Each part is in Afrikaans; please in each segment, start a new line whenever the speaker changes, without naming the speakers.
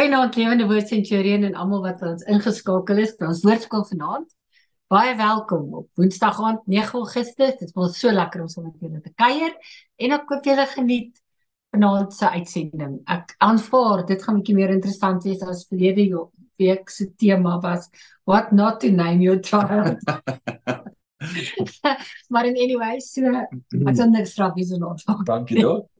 Goeienaand lewende woord centurion en almal wat ons ingeskakel is by ons woordskool vanaand. Baie welkom op Woensdag aand 9 Augustus. Dit was so lekker om saam met julle te kuier en ek hoop julle geniet vanaand se uitsending. Ek aanvaar dit gaan bietjie meer interessant wees as verlede week se tema was what not to name your child. maar in anyway, so ek sal niks straffies en ons.
Dankie dok.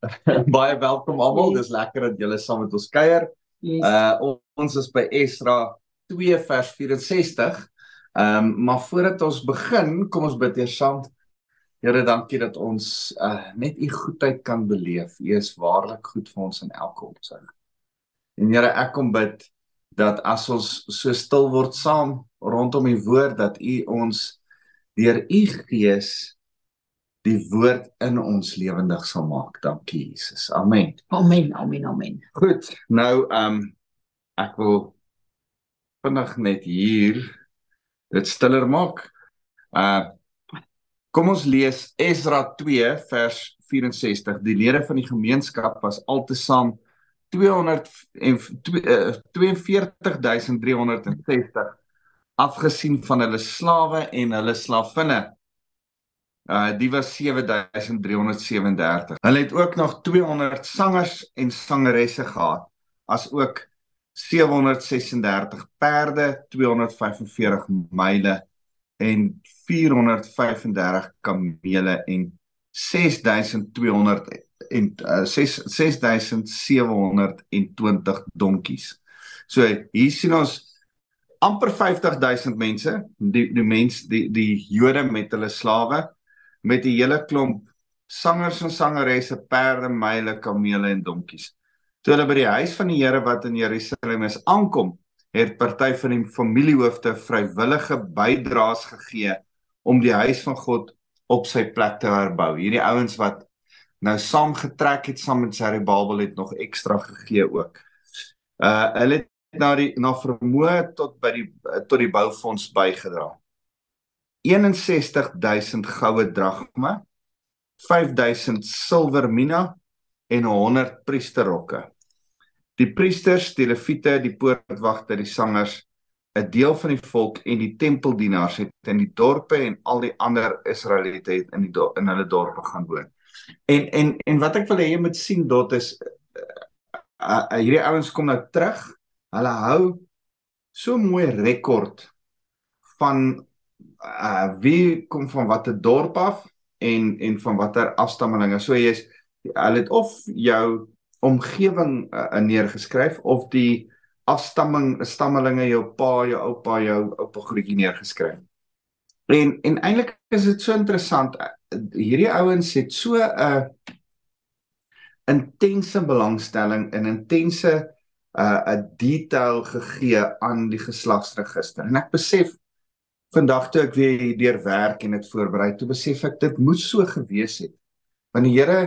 Baie welkom almal. Dis lekker dat julle saam met ons kuier. Yes. Uh ons is by Esra 2 vers 64. Ehm um, maar voordat ons begin, kom ons bid eers saam. Here, dankie dat ons uh net u goedheid kan beleef. U is waarlik goed vir ons in elke opsig. En Here, ek kom bid dat as ons so stil word saam rondom u woord dat u ons deur u gees die woord in ons lewendig sal maak. Dankie Jesus. Amen.
Amen. Amen. Amen.
Goed. Nou ehm um, ek wil vinnig net hier dit stiller maak. Uh kom ons lees Esra 2 vers 64. Die lede van die gemeenskap was altesaam 242360 afgesien van hulle slawe en hulle slavinne. Uh die was 7337. Hulle het ook nog 200 sangers en sangeresse gehad, as ook 736 perde, 245 myle en 435 kamele en 6200 en uh, 6720 donkies. So hier sien ons amper 50000 mense, die die mense die die Jode met hulle slawe met 'n hele klomp sangers en sangeresse, perde, myle, kamele en donkies. Toe hulle by die huis van die Here wat in Jerusalem is aankom, het party van die familiehoofde vrywillige bydraes gegee om die huis van God op sy plek te herbou. Hierdie ouens wat nou saam getrek het saam met Zerubbabel het nog ekstra gegee ook. Uh hulle het na die na vermoë tot by die tot die boufonds bygedra. 61000 goue dragma, 5000 silwer mina en 100 priesterrokke. Die priesters, die leviete, die poortwagte, die sangers, 'n deel van die volk en die tempeldienaars het in die dorpe en al die ander Israeliete het in die in hulle dorpe gaan woon. En en en wat ek wil hê jy moet sien dot is uh, uh, hierdie ouens kom nou terug. Hulle hou so mooi rekord van uh wie kom van watter dorp af en en van watter afstammelinge. So jy's hulle het of jou omgewing uh, neergeskryf of die afstamming stammelinge jou pa, jou oupa, jou oupa grootjie neergeskryf. En en eintlik is dit so interessant. Hierdie ouens het so 'n uh, intense belangstelling en intense 'n uh, 'n detail gegee aan die geslagsregister. En ek besef vandag toe ek weer deur werk en dit voorberei, toe besef ek dit moes so gewees het. Want die Here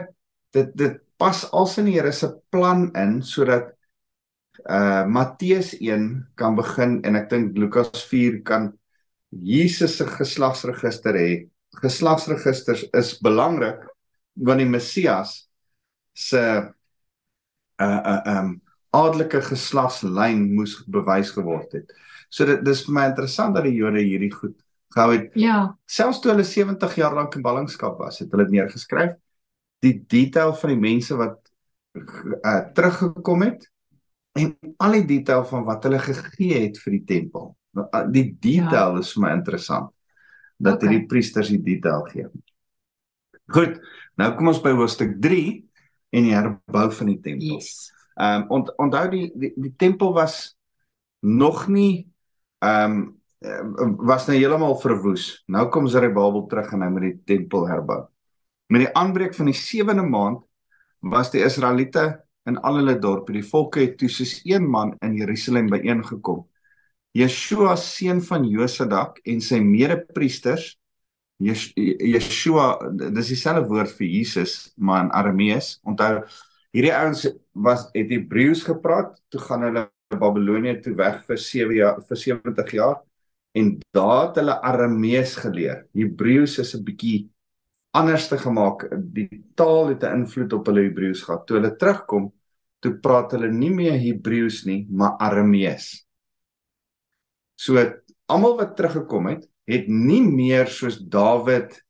dit dit pas als in die Here se plan in sodat uh Matteus 1 kan begin en ek dink Lukas 4 kan Jesus se geslagsregister hê. Geslagsregisters is belangrik want die Messias se uh uh um adelike geslagslyn moes bewys geword het. So dit dis vir my interessant dat die Jode hierdie goed gehou het.
Ja.
Selfs toe hulle 70 jaar lank in ballingskap was, het hulle dit neergeskryf. Die detail van die mense wat uh, teruggekom het en al die detail van wat hulle gegee het vir die tempel. Uh, die detail ja. is vir my interessant dat okay. hierdie priesters die detail gee. Goed. Nou kom ons by hoofstuk 3 en die herbou van die tempel.
Yes.
Ehm um, onthou die, die die tempel was nog nie ehm um, was nou heeltemal verwoes. Nou kom Zerubbabel terug en hy moet die tempel herbou. Met die aanbreek van die 7de maand was die Israeliete in al hulle dorpe, die volke het toe soos een man in Jerusalem byeengekom. Yeshua seun van Josadak en sy mede-priesters Yeshua dis dieselfde woord vir Jesus maar in Aramees. Onthou hierdie ouens was het Hebreëus gepraat, toe gaan hulle Babilonië toe weg vir 7 jaar vir 70 jaar en daar het hulle Aramees geleer. Hebreëus is 'n bietjie anders te gemaak. Die taal het 'n invloed op hulle Hebreëus gehad. Toe hulle terugkom, toe praat hulle nie meer Hebreëus nie, maar Aramees. So almal wat teruggekom het, het nie meer soos Dawid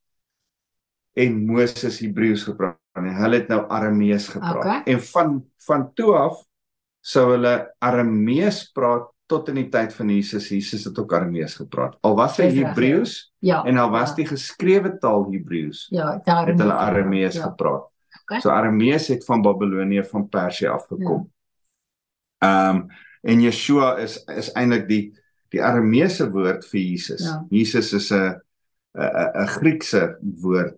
en Moses Hebreëus gepraat nie. Hulle het nou Aramees gepraat.
Okay.
En van van toe af sou hulle Aramees praat tot in die tyd van Jesus. Jesus het ook Aramees gepraat. Al was hy
ja.
Hebreëus
Ja.
en al was
ja,
die geskrewe taal Hebreëus,
ja, daar
het hulle Aramees
ja.
gepraat.
Okay.
So Aramees het van Babilonië van Persië afgekom. Ehm um, en Yeshua is is eintlik die die Arameese woord vir Jesus.
Ja.
Jesus is 'n 'n Griekse woord.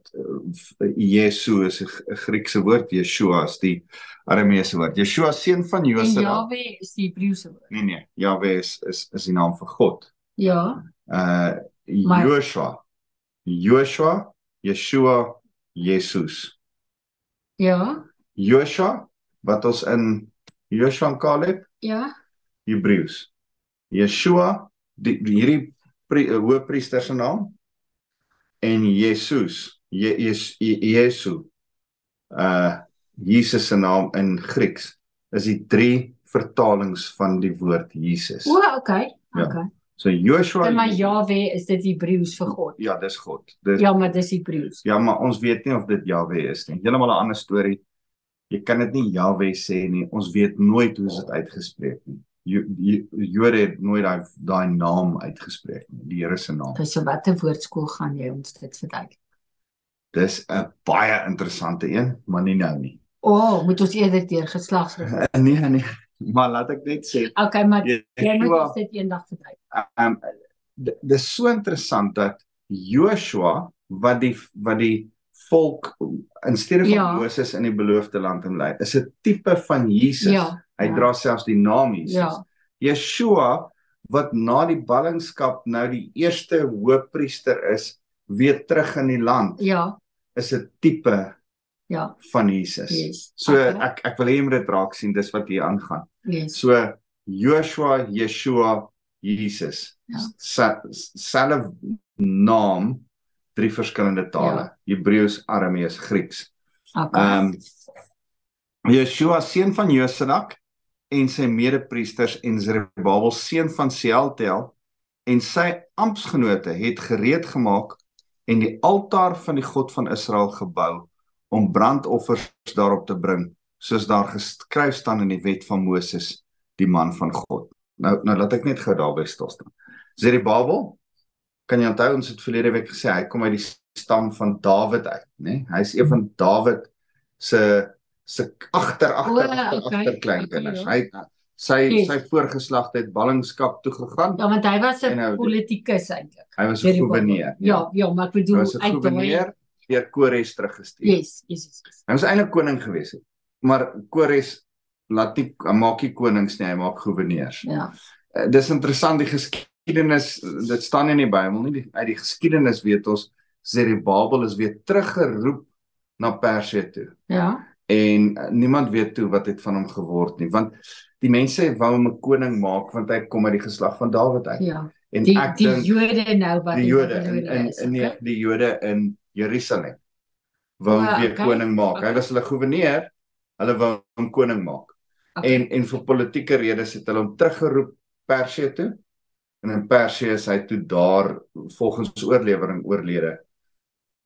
eh, Jesu is 'n Griekse woord. Yeshua is die Arameese woord. Yeshua seun van
En
Josef.
Jahwe is die Hebreëse woord.
Nee nee, Jahwe is is is die naam vir God.
Ja.
Uh Joshua. Joshua, Yeshua, Jesus.
Ja.
Joshua wat ons in Joshua en Caleb
Ja.
Hebreëus. Yeshua, die, die hierdie uh, hoëpriester se naam en Jesus, Je, Jes, Je, Jesu. Uh Jesus se naam in Grieks is die drie vertalings van die woord Jesus.
O, okay.
Ja.
Okay.
So Joshua
En maar Jahwe is dit Hebreëus vir God.
Ja, dis God. Dis
Ja, maar dis Hebreëus.
Ja, maar ons weet nie of dit Jahwe is nie. Heeltemal 'n ander storie. Jy kan dit nie Jahwe sê nie. Ons weet nooit hoe dit uitgespreek nie. Jo- Jo- Jode het nooit daai daai naam uitgespreek nie, die Here se naam.
Okay, so watter woordskool gaan jy ons dit verduidelik?
Dis 'n baie interessante een, maar nie nou nie.
O, oh, moet ons eerder deur geslagsregister.
Nee, nee. Maar laat ek net sê,
Okay, maar jy moet
Joshua,
ons dit eendag verduidelik.
um d- dis so interessant dat Joshua wat die wat die volk in steede van
Ja.
Moses in die beloofde land inlei, is 'n tipe van Jesus.
Ja.
Hy
ja.
dra selfs die naam Jesus.
Ja.
Yeshua wat na die ballingskap nou die eerste hoëpriester is, weer terug in die land,
Ja.
is 'n tipe
Ja.
van Jesus.
Yes.
So
Okay.
ek ek wil hê jy moet dit raak sien, dis wat hier aangaan.
Yes.
So Joshua, Yeshua, Jesus.
Ja.
Selfe naam, drie verskillende tale. Hebreëus, Aramees, Grieks.
Okay.
Ehm um, Yeshua seun van Josadak en sy mede-priesters en Zerubabel seun van Sealtiel en sy amptgenote het gereed gemaak en die altaar van die God van Israel gebou om brandoffers daarop te bring soos daar geskryf staan in die wet van Moses die man van God. Nou nou laat ek net gou daarby stil staan. Zerubabel kan jy onthou ons het verlede week gesê hy kom uit die stam van Dawid uit, né? Nee? Hy's een van Dawid se se agter agter
O,
agter
okay,
agter kleinkinders.
okay,
Hy sy
Yes.
sy voorgeslagte het ballingskap toe gegaan.
ja, want hy was 'n
nou-
politikus eintlik.
Hy was 'n goewerneur.
Ja, ja, maar ek bedoel
was 'n goewerneur deur Kores teruggestuur.
Yes, yes, yes. yes.
Hy was eintlik koning gewees het. Maar Kores laat nie maak nie konings nie, hy maak goewerneurs.
Ja.
Uh, dis interessant die geskiedenis dit staan in die Bybel nie die, uit die geskiedenis weet ons Zerubabel is weer teruggeroep na Persië toe
Ja.
en uh, niemand weet toe wat het van hom geword nie want die mense wou hom 'n koning maak want hy kom uit die geslag van Dawid uit
Ja.
en
Die
ek
die
dink
Jode nou wat
die Jode in in in die,
okay?
die Jode in Jerusalem wou hom
O,
weer
okay,
koning maak hy
okay.
was hulle goewerneur hulle wou hom koning maak
Okay.
en en vir politieke redes het hulle hom teruggeroep Persië toe. En in Persië is hy toe daar volgens oorlewering oorlede.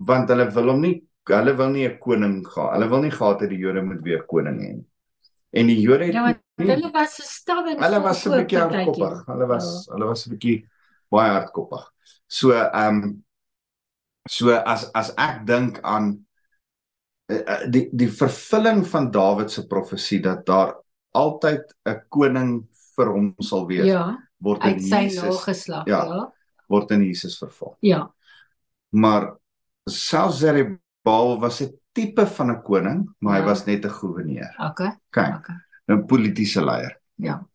Want hulle wil hom nie hulle wil nie 'n koning gehad. Hulle wil nie gehad het die Jode moet weer koning hê nie. En die Jode het
Ja,
nie-
hulle was so stawwens.
hulle was 'n bietjie hardkoppig. Hulle was
Ja.
hulle was 'n bietjie baie hardkoppig. So ehm um, so as as ek dink aan uh, uh, die die vervulling van Dawid se profesie dat daar altyd 'n koning vir hom sal wees
Ja,
word in
uit sy nageslag,
ja.
ja.
word in Jesus vervul.
Ja.
Maar selfs Zerubabel was 'n tipe van 'n koning, maar hy
Ja.
was net 'n goewerneur.
Okay.
Okay,
Okay.
'n politieke leier.
Ja.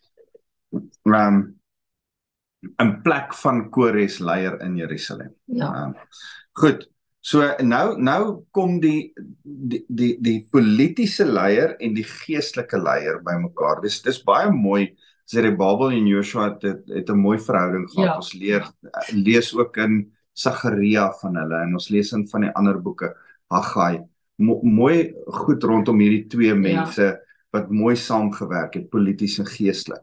Ehm um, 'n plek van Kores leier in Jerusalem.
Ja.
Um, goed. So nou nou kom die die die die politieke leier en die geestelike leier bymekaar. Dis dis baie mooi. Zerubabel en Joshua het het, het 'n mooi verhouding gehad.
Ja.
Ons leer lees ook in Sagaria van hulle en ons lees in van die ander boeke Haggai. Mo, mooi goed rondom hierdie twee mense wat mooi saamgewerk het polities en geestelik.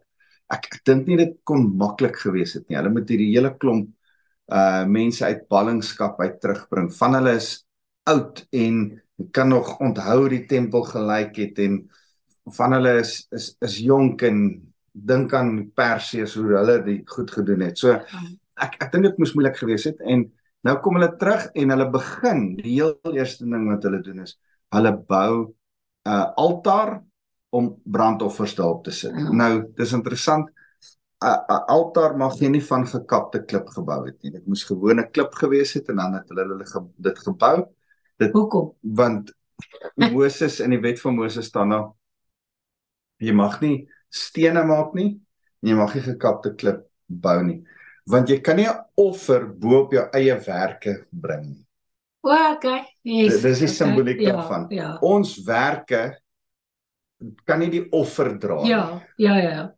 Ek ek dink nie dit kon maklik gewees het nie. Hulle moet hierdie hele klomp uh mense uit ballingskap uit terugbring. Van hulle is oud en kan nog onthou die tempel gelyk het en van hulle is is is jonk en dink aan Perseus hoe hulle dit goed gedoen het. So ek ek dink dit moes moeilik gewees het en nou kom hulle terug en hulle begin die heel eerste ding wat hulle doen is hulle bou 'n uh, altaar om brandoffers daarop te sit. Ja. Nou dis interessant 'n uh, altaar mag jy nie van gekapte klip gebou het nie. Dit moes gewone klip gewees het en dan het hulle hulle ge, dit gebou. Dit
Hoekom?
Want Moses in die wet van Moses staan daar jy mag nie stene maak nie en jy mag nie gekapte klip bou nie want jy kan nie 'n offer bo op jou eie werke bring nie.
O, okay. Yes.
Dis die simboliek
okay.
daarvan.
Ja, ja.
Ons werke kan nie die offer dra nie.
Ja, ja, ja.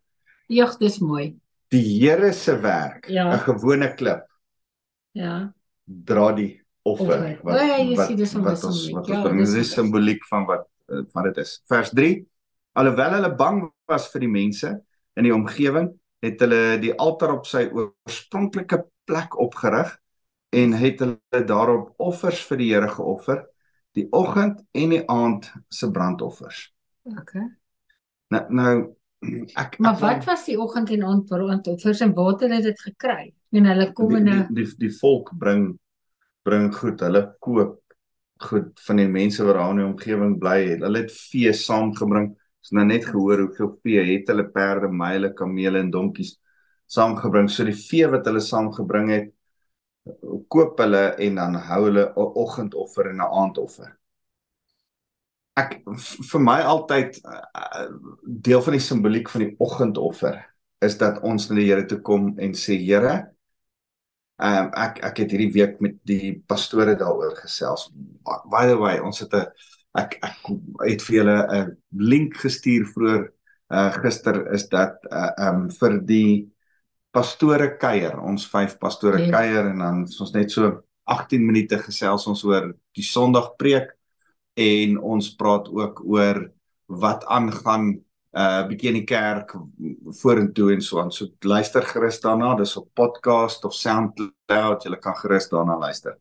Ja, dis mooi.
Die Here se werk, 'n
Ja.
gewone klip
Ja.
dra die offer
Offer. O, ja, jy sien, dis van
wat ons wat
Ja,
ons bring.
dis
die simboliek van wat eh, wat dit is. Vers 3 Alhoewel hulle bang was vir die mense in die omgewing, het hulle die altaar op sy oorspronklike plek opgerig en het hulle daarop offers vir die Here geoffer, die oggend en die aand se brandoffers.
Okay.
Nou nou ek
Maar
ek
wat was die oggend en aand brandoffers en waar het hulle dit gekry? En hulle kom
die,
in
die,
'n
die die volk bring bring goed, hulle koop goed van die mense wat daar in die omgewing bly. Hulle het vee saamgebring. Ons het nou net gehoor hoeveel vee het hulle perde, myle, kamele en donkies saamgebring. So die vee wat hulle saamgebring het, koop hulle en dan hou hulle 'n oggendoffer en 'n aandoffer. Ek vir my altyd uh, deel van die simboliek van die oggendoffer is dat ons na die Here toe kom en sê Here, Ehm um, ek ek het hierdie week met die pastore daaroor gesels. By the way, ons het 'n ek ek het vir julle 'n link gestuur vroeër uh gister is dat uh um vir die pastore kuier. Ons vyf pastore
Yes.
kuier en dan is ons net so 18 minute gesels ons oor die Sondag preek en ons praat ook oor wat aangaan uh bietjie in die kerk vorentoe en so aan. So luister gerus daarna, dis op podcast of SoundCloud, jy kan gerus daarna luister.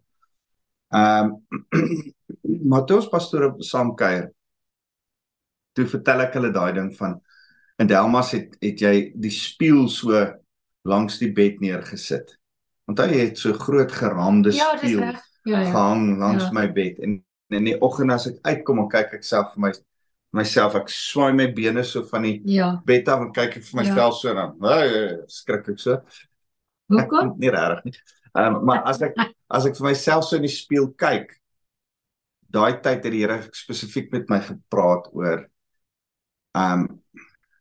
Ehm um, Matteus pastoor saam kuier. Toe vertel ek hulle daai ding van in Delmas het het jy die spieël so langs die bed neergesit. Onthou jy het so groot geraamde
Ja,
spieël.
Ja, ja.
gehang langs
Ja.
my bed en in die oggend as ek uitkom en kyk ek self vir my myself ek swaai my bene so van die
Ja.
bed af en kyk ek vir
Ja.
myself so dan hey, skrik ek so
Hoekom?
Ek, nie reg nie um, maar as ek as ek vir myself so in die spieël kyk daai tyd het die Here spesifiek met my gepraat oor um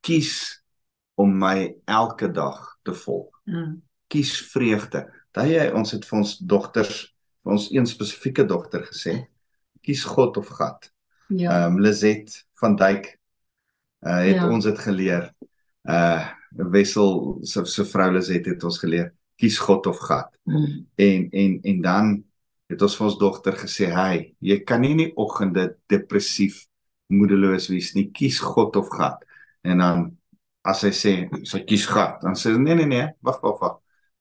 kies om my elke dag te volg
Mm.
kies vreugde. Daai jy ons het vir ons dogters, vir ons een spesifieke dogter gesê, kies God of gat.
Ja.
Ehm um, Lizet van Duyk uh het
Ja.
ons dit geleer. Uh Wessel se se vrou Lizet het ons geleer, kies God of gat.
Mm.
En en en dan het ons vir ons dogter gesê, "Hey, jy kan nie in die oggende depressief moedeloos wees nie. Kies God of gat." En dan as sy sê sy kies gat, dan sê sy nee nee nee, wag wag wag.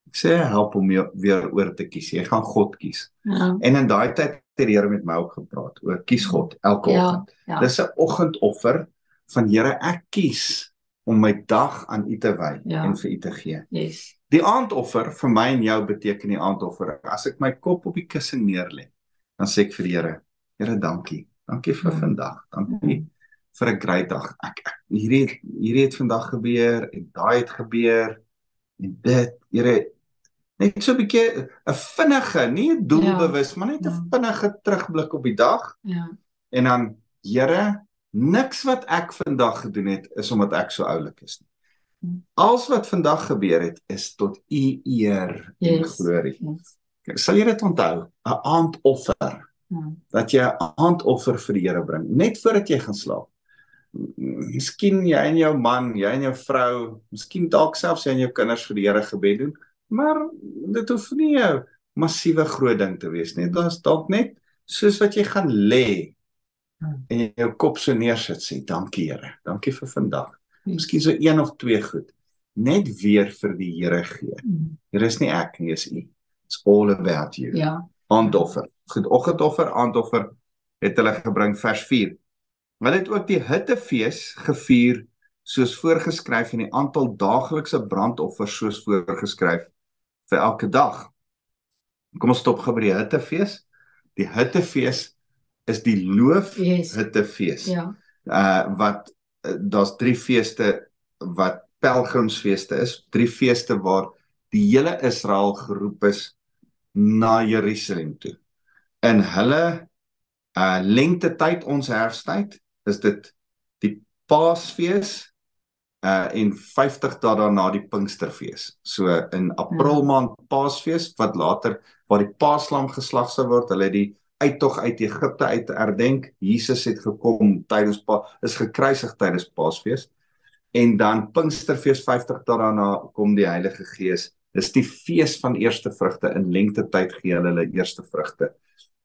Ek sê help hom weer oor te kies. Jy gaan God kies.
Ja.
En in daai tyd het die Here met my ook gepraat oor kies God elke
Ja,
oggend.
ja.
Dis 'n oggendoffer van Here, ek kies om my dag aan U te wy
Ja.
en vir U te gee.
Yes.
Die aandoffer vir my en jou beteken die aandoffer. As ek my kop op die kussing neerlê, dan sê ek vir die Here, Here, dankie. Dankie vir
Ja.
vandag. Dankie vir 'n great dag. Ek, ek hierdie het, hierdie het vandag gebeur en daai het gebeur en dit, Here, net so 'n bietjie 'n vinnige, nie 'n doelbewus, maar net 'n
Ja.
vinnige terugblik op die dag
Ja.
en dan Here, niks wat ek vandag gedoen het is omdat ek so oulik is nie. Alles wat vandag gebeur het is tot U eer en
Yes.
glorie.
Yes.
Sal jy dit onthou? 'n Aandoffer
Ja.
dat jy 'n aandoffer vir die Here bring net voordat jy gaan slaap. Miskien jy en jou man, jy en jou vrou, miskien dalk selfs jy en jou kinders vir die Here gebed doen, maar dit hoef nie 'n massiewe groot ding te wees nie. Dit is dalk net soos wat jy gaan lê
Hmm.
en jou kop so neersit sê dankie Here. Dankie vir vandag. Miskien so een of twee goed. Net weer vir die Here gee.
Mm.
Here is nie ek nie, is U. It's all about you.
Ja.
Aandoffer. Goed, oggendoffer, aandoffer het hulle gebring vers 4. Hulle het ook die hittefees gevier soos voorgeskryf en die aantal daaglikse brandoffers soos voorgeskryf vir elke dag. Kom ons stop gou by die hittefees. Die hittefees is die loof
Yes.
hittefees.
Ja.
Uh wat daar's drie feeste wat pelgrimsfeeste is, drie feeste waar die hele Israel geroep is na Jerusalem toe. In hulle uh lengte tyd ons herfsttyd is dit die Paasfees uh en 50 dae daarna die Pinksterfees. So in April maand Paasfees wat later waar die Paaslam geslag sou word, hulle het die uittog uit Egipte uit herdenk. Jesus het gekom tydens pa is gekruisig tydens Paasfees. En dan Pinksterfees 50 dae daarna kom die Heilige Gees. Dis die fees van eerste vrugte in lengte tyd gee hulle hulle eerste vrugte.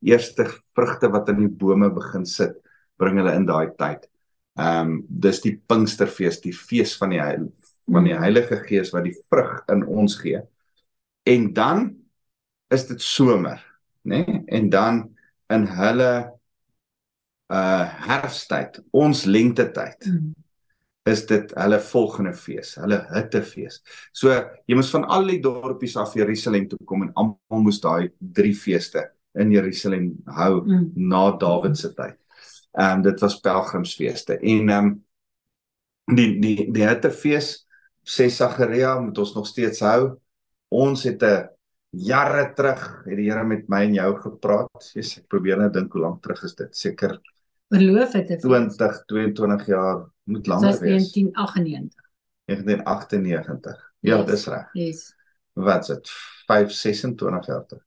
Eerste vrugte wat in die bome begin sit, bring hulle in daai tyd. Ehm um, dis die Pinksterfees, die fees van die Heil, van die. Heilige Gees wat die vrug in ons gee. En dan is dit somer, né? Nee? En dan in hulle uh herfsttyd, ons lentetyd,
Mm.
is dit hulle volgende fees, hulle hittefees. So jy moes van al die dorpies af Jerusalem toe kom en almal moes daai drie feeste in Jerusalem hou
Mm.
na Dawid se tyd. Ehm um, dit was pelgrimsfeeste en ehm um, die die die hittefees sê Sagaria moet ons nog steeds hou. Ons het 'n jare terug het die Here met my en jou gepraat. Jesus, ek probeer net dink hoe lank terug is dit? Seker
Verloof het dit.
20, 22 jaar, moet langer
was
wees.
1998.
1998. Ja,
Yes.
dis reg.
Yes.
Wat is dit? 5 26 jaar terug.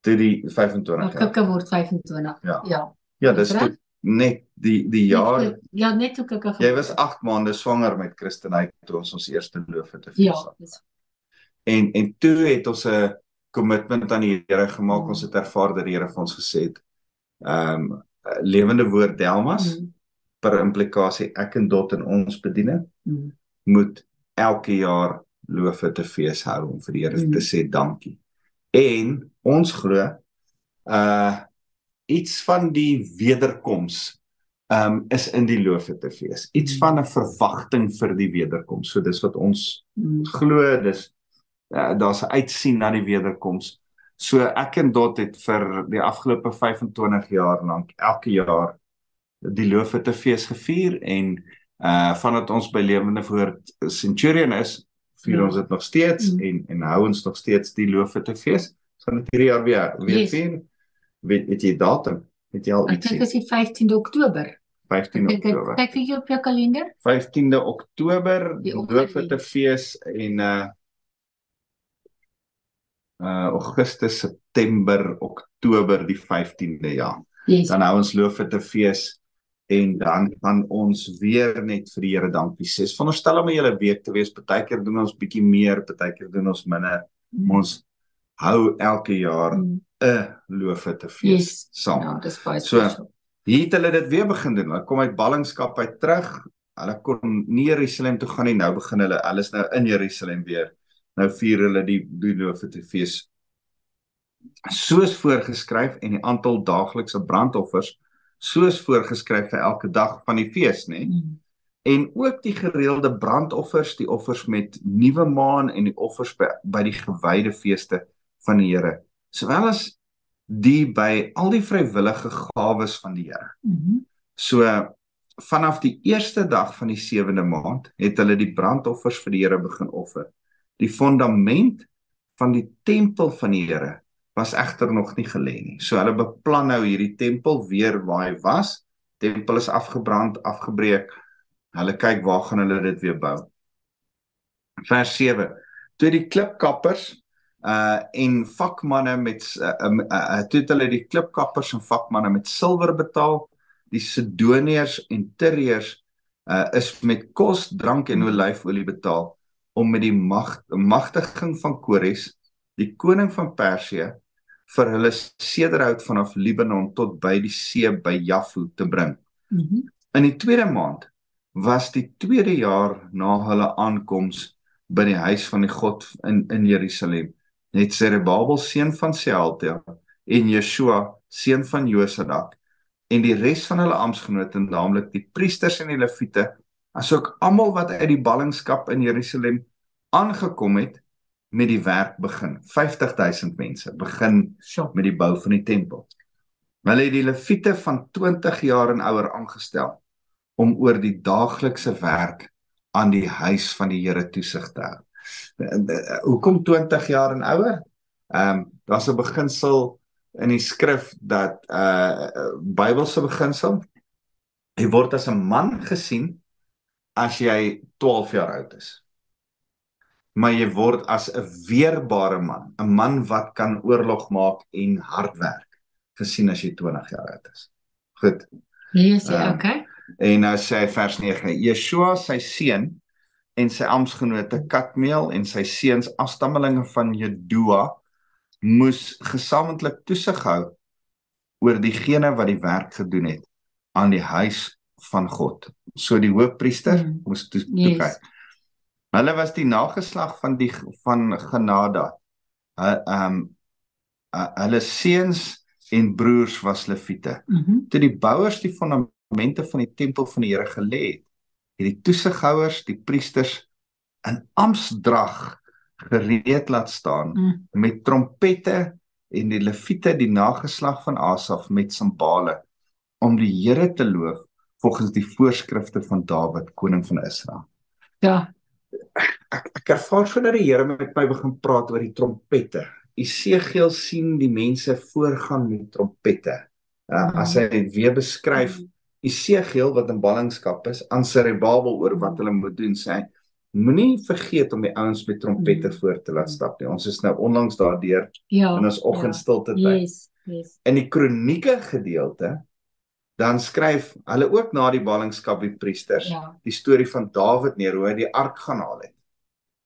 Toe die 25 jaar.
Kikke word 25.
Ja.
Ja.
Ja, dis toe net die die jaar
Net- Ja, net toe kikke.
Jy was 8 maande swanger met Christenheid toe ons ons eerste loof het te
Ja. dis-
En en toe het ons 'n kommitment aan die Here gemaak. Ons het ervaar dat die Here vir ons gesê het ehm um, lewende woord Delmas
Mm.
per implikasie ek en Dot in ons bediening
Mm.
moet elke jaar loof te fees hou om vir die Here
Mm.
te sê dankie. En ons glo uh iets van die wederkoms um is in die loof te fees. Iets
Mm.
van 'n verwagting vir die wederkoms. So dis wat ons
Mm.
glo, dis uh, daar's 'n uitsien na die wederkoms. So ek en Dot het vir die afgelope 25 jaar lank elke jaar die loof te fees gevier en uh vandat ons by Lewende Woord Centurion is, vier
Ja.
ons dit nog steeds
Mm.
en en hou ons nog steeds die loof te fees. Ons gaan dit hierdie jaar weer weer
Yes.
vier. Weet het jy datum? Het jy al
Ek
iets
dink
sien?
is die 15de Oktober.
15
Kyk kyk
Oktober.
kyk bietjie op jou kalender.
15de Oktober
Die
loof
oggend.
te fees en uh uh Augustus, September, Oktober die 15de ja.
Yes.
dan hou ons loof te fees en dan gaan ons weer net vir die Here dankie sê. Veronderstel om 'n hele week te wees. Partykeer doen ons bietjie meer, partykeer doen ons minder.
Mm.
Ons hou elke jaar
Mm.
'n loof te fees
Yes.
saam.
Ja, dis baie
So,
spesiaal.
Hier het hulle dit weer begin doen. Hulle kom uit ballingskap uit terug. Hulle kon nie Jerusalem toe gaan nie. Nou begin hulle, is nou in Jerusalem weer. Nou vier hulle die die loof te fees soos voorgeskryf en die aantal daaglikse brandoffers soos voorgeskryf vir elke dag van die fees, nê?
Mm.
En ook die gereelde brandoffers, die offers met nuwe maan en die offers by, by die gewyde feeste van die Here, sowel as die by al die vrywillige gawes van die Here.
Mhm.
So vanaf die eerste dag van die sewende maand het hulle die brandoffers vir die Here begin offer. Die fondament van die tempel van die Here was egter nog nie gelê nie. So hulle beplan nou hierdie tempel weer waar hy was. Tempel is afgebrand, afgebreek. Hulle kyk waar gaan hulle dit weer bou. Vers 7. Toe die klipkappers uh en vakmanne met uh, uh, uh, toe het hulle die klipkappers en vakmanne met silwer betaal. Die Sidoniërs en Tyriërs uh is met kos, drank en olyfolie betaal om met die mag magtiging van Kores, die koning van Persië, vir hulle sederhout vanaf Libanon tot by die see by Jafu te bring.
Mm -hmm.
In die tweede maand was die tweede jaar na hulle aankoms by die huis van die God in in Jerusalem. Net Zerubbabel seun van Sealtiel en Yeshua seun van Josadak en die res van hulle amptgenote, naamlik die priesters en die leviete, asook almal wat uit die ballingskap in Jerusalem aangekom het, met die werk begin. 50000 mense begin met die bou van die tempel. Hulle het die leviete van 20 jaar en ouer aangestel om oor die daaglikse werk aan die huis van die Here toesig te hou. Hoekom 20 jaar en ouer? Ehm um, daar's 'n beginsel in die skrif dat uh Bybelse beginsel jy word as 'n man gesien as jy 12 jaar oud is maar jy word as 'n weerbare man, 'n man wat kan oorlog maak en hard werk, gesien as jy 20 jaar oud is. Goed.
Nee, sê um, okay.
En nou sê vers 9: Yeshua sy seun en sy amptgenote Katmeel en sy seuns afstammelinge van Jedua moes gesamentlik toesig hou oor diegene wat die werk gedoen het aan die huis van God. So die hoofpriester mm. moes toe, toe yes. kyk. Hulle was die nageslag van die van Genada. Ehm um, hulle seuns en broers was leviete.
Mm -hmm.
Toe die bouers die fondamente van die tempel van die Here gelê het, het die toesighouers, die priesters in ampsdrag gereed laat staan mm. met trompette en die leviete die nageslag van Asaf met simbale om die Here te loof volgens die voorskrifte van Dawid koning van Israel.
Ja,
ek ek ervaar so dat die Here met my begin praat oor die trompette. Esegiel sien die mense voorgaan met trompette. Uh, as hy weer beskryf Esegiel wat in ballingskap is aan Zerubbabel oor wat hulle moet doen sê moenie vergeet om die ouens met trompette voor te laat stap nie. Ons is nou onlangs daardeur
ja,
in ons oggendstilte tyd.
Yes, yes.
In die kronieke gedeelte dan skryf hulle ook na die ballingskap die priesters
ja.
die storie van Dawid neer hoe hy die ark gaan haal het.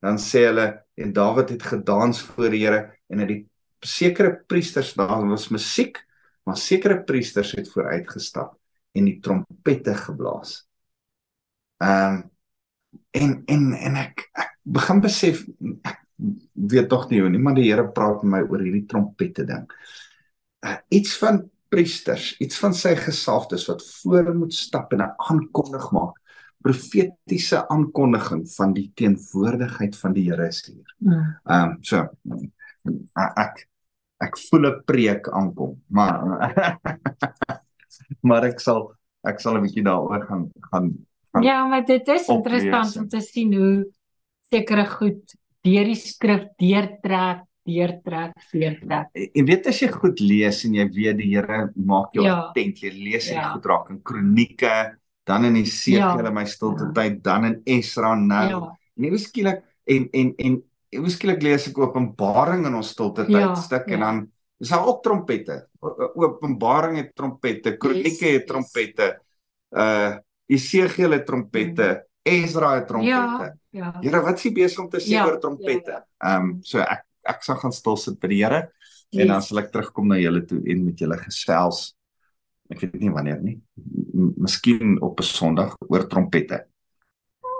Dan sê hulle en Dawid het gedans voor die Here en het die sekere priesters daar was musiek, maar sekere priesters het vooruit gestap en die trompette geblaas. Ehm um, en en en ek ek begin besef ek weet tog nie hoe nie, maar die Here praat met my oor hierdie trompette ding. Uh, iets van priesters, iets van sy gesalfdes wat voor moet stap en 'n aankondig maak, profetiese aankondiging van die teenwoordigheid van die Here is hier.
Hmm.
Ehm um, so ek ek voel 'n preek aankom, maar maar ek sal ek sal 'n bietjie daaroor gaan gaan
gaan Ja, maar dit is interessant om te sien hoe sekere goed deur die skrif deurtrek deurtrek, deurtrek.
Jy weet as jy goed lees en jy weet die Here maak jou ja. attent, jy lees ja. die goed raak in kronieke, dan in Esegiel ja. my stilte ja. tyd, dan in Esra nou. Ja. En jy skielik en en en jy skielik lees ek Openbaring in ons stilte tyd ja. stuk ja. en dan is daar ook trompette. Openbaring het trompette, kronieke yes. het trompette. Uh Esegiel het trompette, mm. Esra het trompette.
Ja. Ja.
Here, wat s'ie besig om te sê ja. oor trompette? Ehm ja. um, so ek ek sal gaan stil sit by die Here yes. en dan sal ek terugkom na julle toe en met julle gesels. Ek weet nie wanneer nie. Miskien op 'n Sondag oor trompette.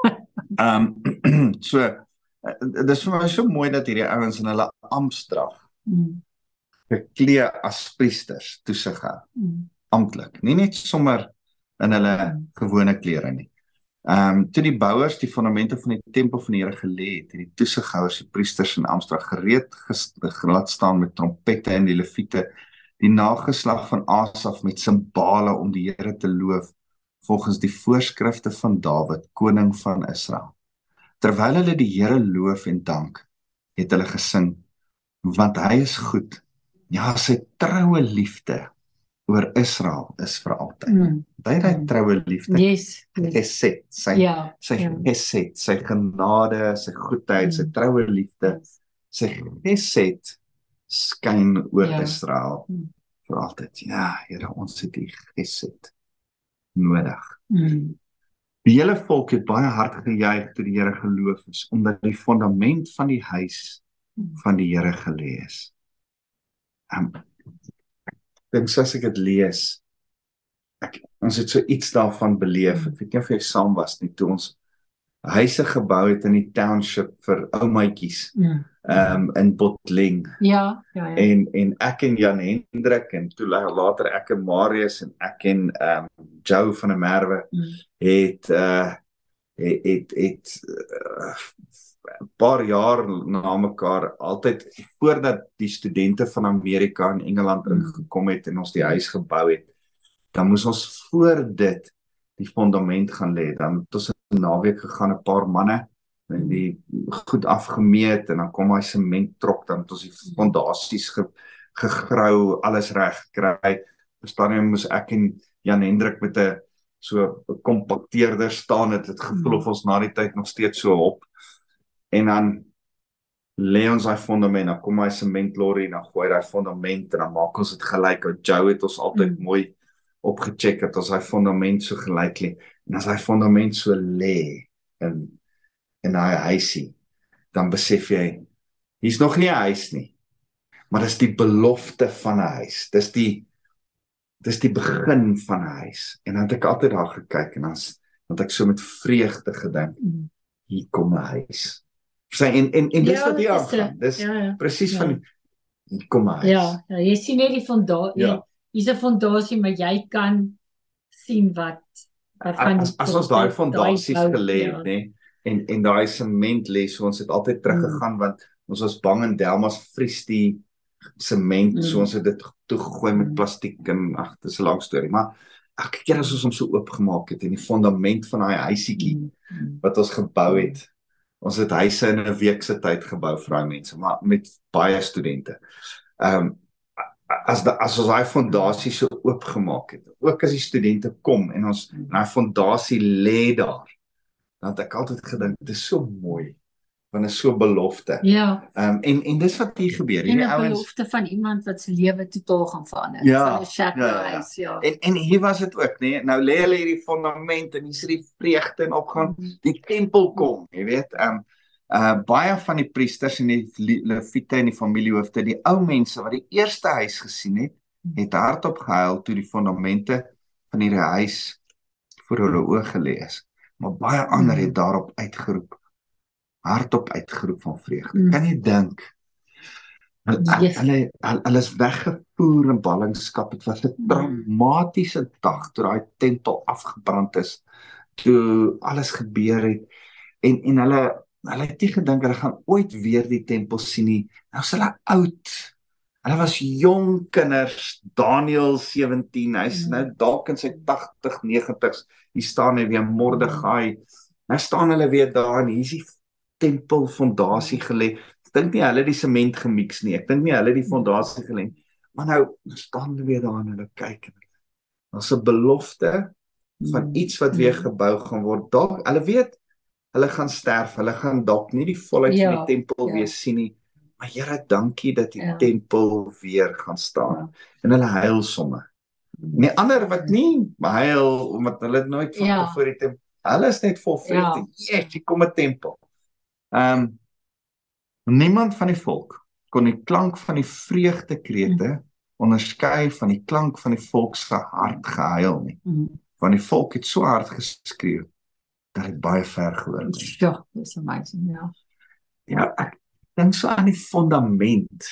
Ehm um, so eh, dis vir my so mooi dat hierdie ouens in hulle amptdrag
mm.
geklee as priesters toesig hou.
Mm.
Amptelik, nie net sommer in hulle mm. gewone klere nie. Ehm um, toe die bouers die fondamente van die tempel van die Here gelê het, het die toesighouers, die priesters in Amsterdam gereed gelaat staan met trompette en die leviete, die nageslag van Asaf met simbale om die Here te loof volgens die voorskrifte van Dawid, koning van Israel. Terwyl hulle die Here loof en dank, het hulle gesing want hy is goed. Ja, sy troue liefde oor Israel is vir altyd.
Mm.
Hy het mm. troue liefde.
Yes.
Geset, sy
ja,
sy
ja.
geset, sy genade, sy goedheid, mm. sy troue liefde. Sy geset skyn oor ja. Israel
mm.
vir altyd. Ja, Here, ons het U geset nodig.
Mm.
Die hele volk het baie hard gejuig toe die Here geloof is omdat die fondament van die huis mm. van die Here gelê is. Um, dink soos ek dit lees ek ons het so iets daarvan beleef. Ek weet nie of jy saam was nie toe ons huise gebou het in die township vir ou maatjies.
Mm.
Ehm um, in Botling.
Ja, ja, ja.
En en ek en Jan Hendrik en toe later ek en Marius en ek en ehm um, Joe van der Merwe
Mm.
het uh het het, het uh, 'n paar jaar na mekaar altyd voordat die studente van Amerika en Engeland
Mm.
ingekom het en ons die huis gebou het dan moes ons voor dit die fondament gaan lê. Dan het ons 'n naweek gegaan 'n paar manne en die goed afgemeet en dan kom daai sementtrok dan het ons die fondasies ge, gegrou alles reg gekry. Verstaan jy moes ek en Jan Hendrik met 'n so 'n kompakteerder staan. Het dit gevoel of ons na die tyd nog steeds so hop en dan lê ons daai fondament dan kom hy sementlorry dan gooi daai fondament en dan maak ons dit gelyk. Ou Joe het ons altyd
Mm.
mooi opgecheck het ons daai fondament so gelyk lê en as hy fondament so lê in in daai huisie dan besef jy hier's nog nie 'n huis nie maar dis die belofte van 'n huis dis die dis die begin van 'n huis en dan het ek altyd daar gekyk en dan het ek so met vreugde gedink
Mm.
hier kom 'n huis sê en en en dis
Ja,
wat hier aangaan dis
Ja, ja.
presies
Ja.
van hier kom 'n huis
Ja, ja, jy sien net die fondasie.
Ja.
Ja. Hier's 'n fondasie, maar jy kan sien wat wat gaan
as, as ons daai fondasies gelê
ja.
het nê en en daai sement lê so ons het altyd teruggegaan want ons was bang in Delmas vries die sement
Mm.
so ons het dit toe gegooi met
Mm.
plastiek en ag dis 'n lang storie maar elke keer as ons hom so oopgemaak het en die fondament van daai huisietjie
Mm, mm.
wat ons gebou het ons het huise in 'n week se tyd gebou vir daai mense maar met baie studente ehm um, as da, as ons daai fondasie so oopgemaak het ook as die studente kom en ons daai fondasie lê daar dan het ek altyd gedink dit is so mooi want is so belofte
Ja,
ehm um, en en dis wat hier gebeur
en
hierdie
'n
ouens
belofte van iemand wat se lewe totaal gaan verander.
Ja,
van 'n
ja, ja, ja.
ja.
en en hier was dit ook nê nee? nou lê hulle hierdie fondament en hier's die vreugde en opgaan die tempel kom, jy weet, ehm um, uh baie van die priesters en die leviete en die familiehoofde, die ou mense wat die eerste huis gesien het, het hardop gehuil toe die fondamente van hierdie huis voor hulle oë gelê is. Maar baie ander het daarop uitgeroep. Hardop uitgeroep van vreugde.
Mm.
Kan jy dink? Hulle
Yes.
hulle hulle hulle is weggevoer in ballingskap. Dit was 'n dramatiese dag toe daai tempel afgebrand is. Toe alles gebeur het en en hulle hulle het nie gedink hulle gaan ooit weer die tempel sien nie. Nou is hulle oud. Hulle was jong kinders, Daniel 17, hy's
Mm.
nou dalk in sy 80, 90s. Hier staan hy weer Mordegai. Nou staan hulle weer daar en hier's die tempelfondasie gelê. Ek dink nie hulle het die sement gemix nie. Ek dink nie hulle het die fondasie gelê nie. Maar nou staan hulle weer daar en hulle kyk en hulle. Daar's 'n belofte van
Mm.
iets wat weer
Mm.
gebou gaan word. Dalk hulle weet hulle gaan sterf. Hulle gaan dalk nie die volheid
Ja,
van die tempel
ja.
weer sien nie. Maar Here, dankie dat die
Ja.
tempel weer gaan staan.
Ja.
En hulle huil somme. Nee, ander wat nie huil omdat hulle nooit van
Ja.
voor die tempel. Hulle is net vol vreugde. Ja. Yes, hier kom 'n tempel. Ehm um, niemand van die volk kon die klank van die vreugdekrete
Mm.
onderskei van die klank van die volk se hart gehuil nie.
Mm.
Want die volk het so hard geskreeu dat dit baie ver gehoor het.
Ja, dis amazing, ja.
Ja, ek dink so aan die fondament.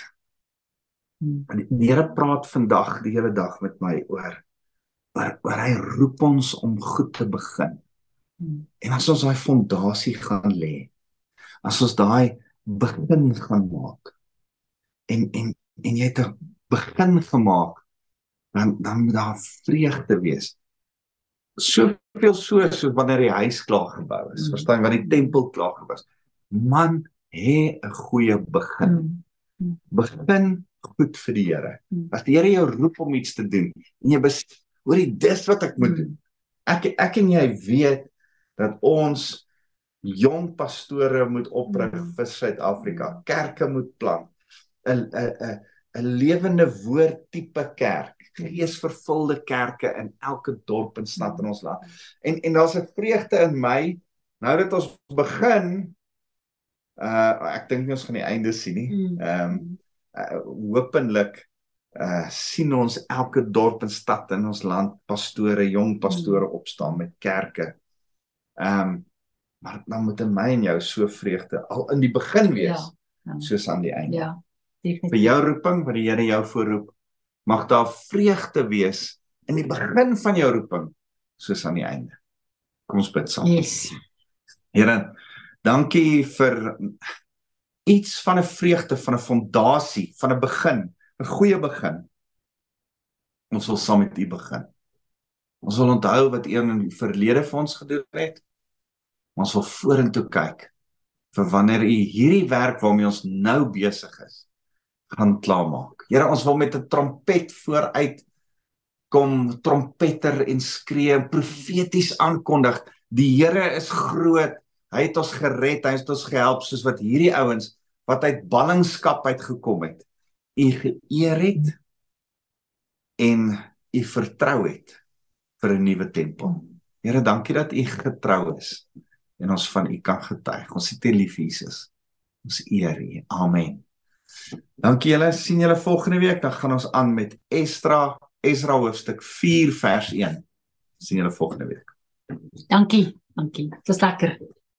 Mm.
En die Here praat vandag die hele dag met my oor oor, oor hy roep ons om goed te begin.
Mm.
En as ons daai fondasie gaan lê, as ons daai begin gaan maak en en en jy het 'n begin gemaak, dan dan moet daar vreugde wees. Soveel so so wanneer die huis klaar gebou is,
Mm.
verstaan wanneer die tempel klaar gebou is. Man, hê 'n goeie begin.
Mm.
Begin goed vir die Here.
Mm.
As die Here jou roep om iets te doen en jy bes hoorie dis wat ek moet
Mm.
doen. Ek ek en jy weet dat ons jong pastore moet oprig
Mm.
vir Suid-Afrika. Kerke moet plant. 'n 'n 'n 'n lewende woord tipe kerk. Geesvervulde kerke in elke dorp en stad in ons land. En en daar's 'n vreugde in my nou dat ons begin uh ek dink ons gaan die einde sien nie.
Mm.
Ehm uh, hopelik uh sien ons elke dorp en stad in ons land pastore, jong pastore
Hmm.
opstaan met kerke. Ehm um, maar dan moet in my en jou so vreugde al in die begin wees
Ja, ja.
soos aan die einde.
Ja.
Vir
Definitief.
jou roeping wat die Here jou voorroep, mag daar vreugde wees in die begin van jou roeping soos aan die einde. Kom ons bid saam.
Yes.
Here, dankie vir iets van 'n vreugde, van 'n fondasie, van 'n begin, 'n goeie begin. Ons wil saam met U begin. Ons wil onthou wat U in die verlede vir ons gedoen het. Ons wil vorentoe kyk vir wanneer U hierdie werk waarmee ons nou besig is gaan klaarmaak. Here, ons wil met 'n trompet vooruit kom trompeter en skree en profeties aankondig. Die Here is groot. Hy het ons gered hy het ons gehelp soos wat hierdie ouens wat uit ballingskap uitgekom het u geëer het en u vertrou het vir 'n nuwe tempel. Here dankie dat u getrou is en ons van u kan getuig. Ons het u lief Jesus. Ons eer u. Amen Dankie julle sien julle volgende week dan gaan ons aan met Esdra Esra hoofstuk 4 vers 1 sien julle volgende week
Dankie. Dankie. Dit was lekker.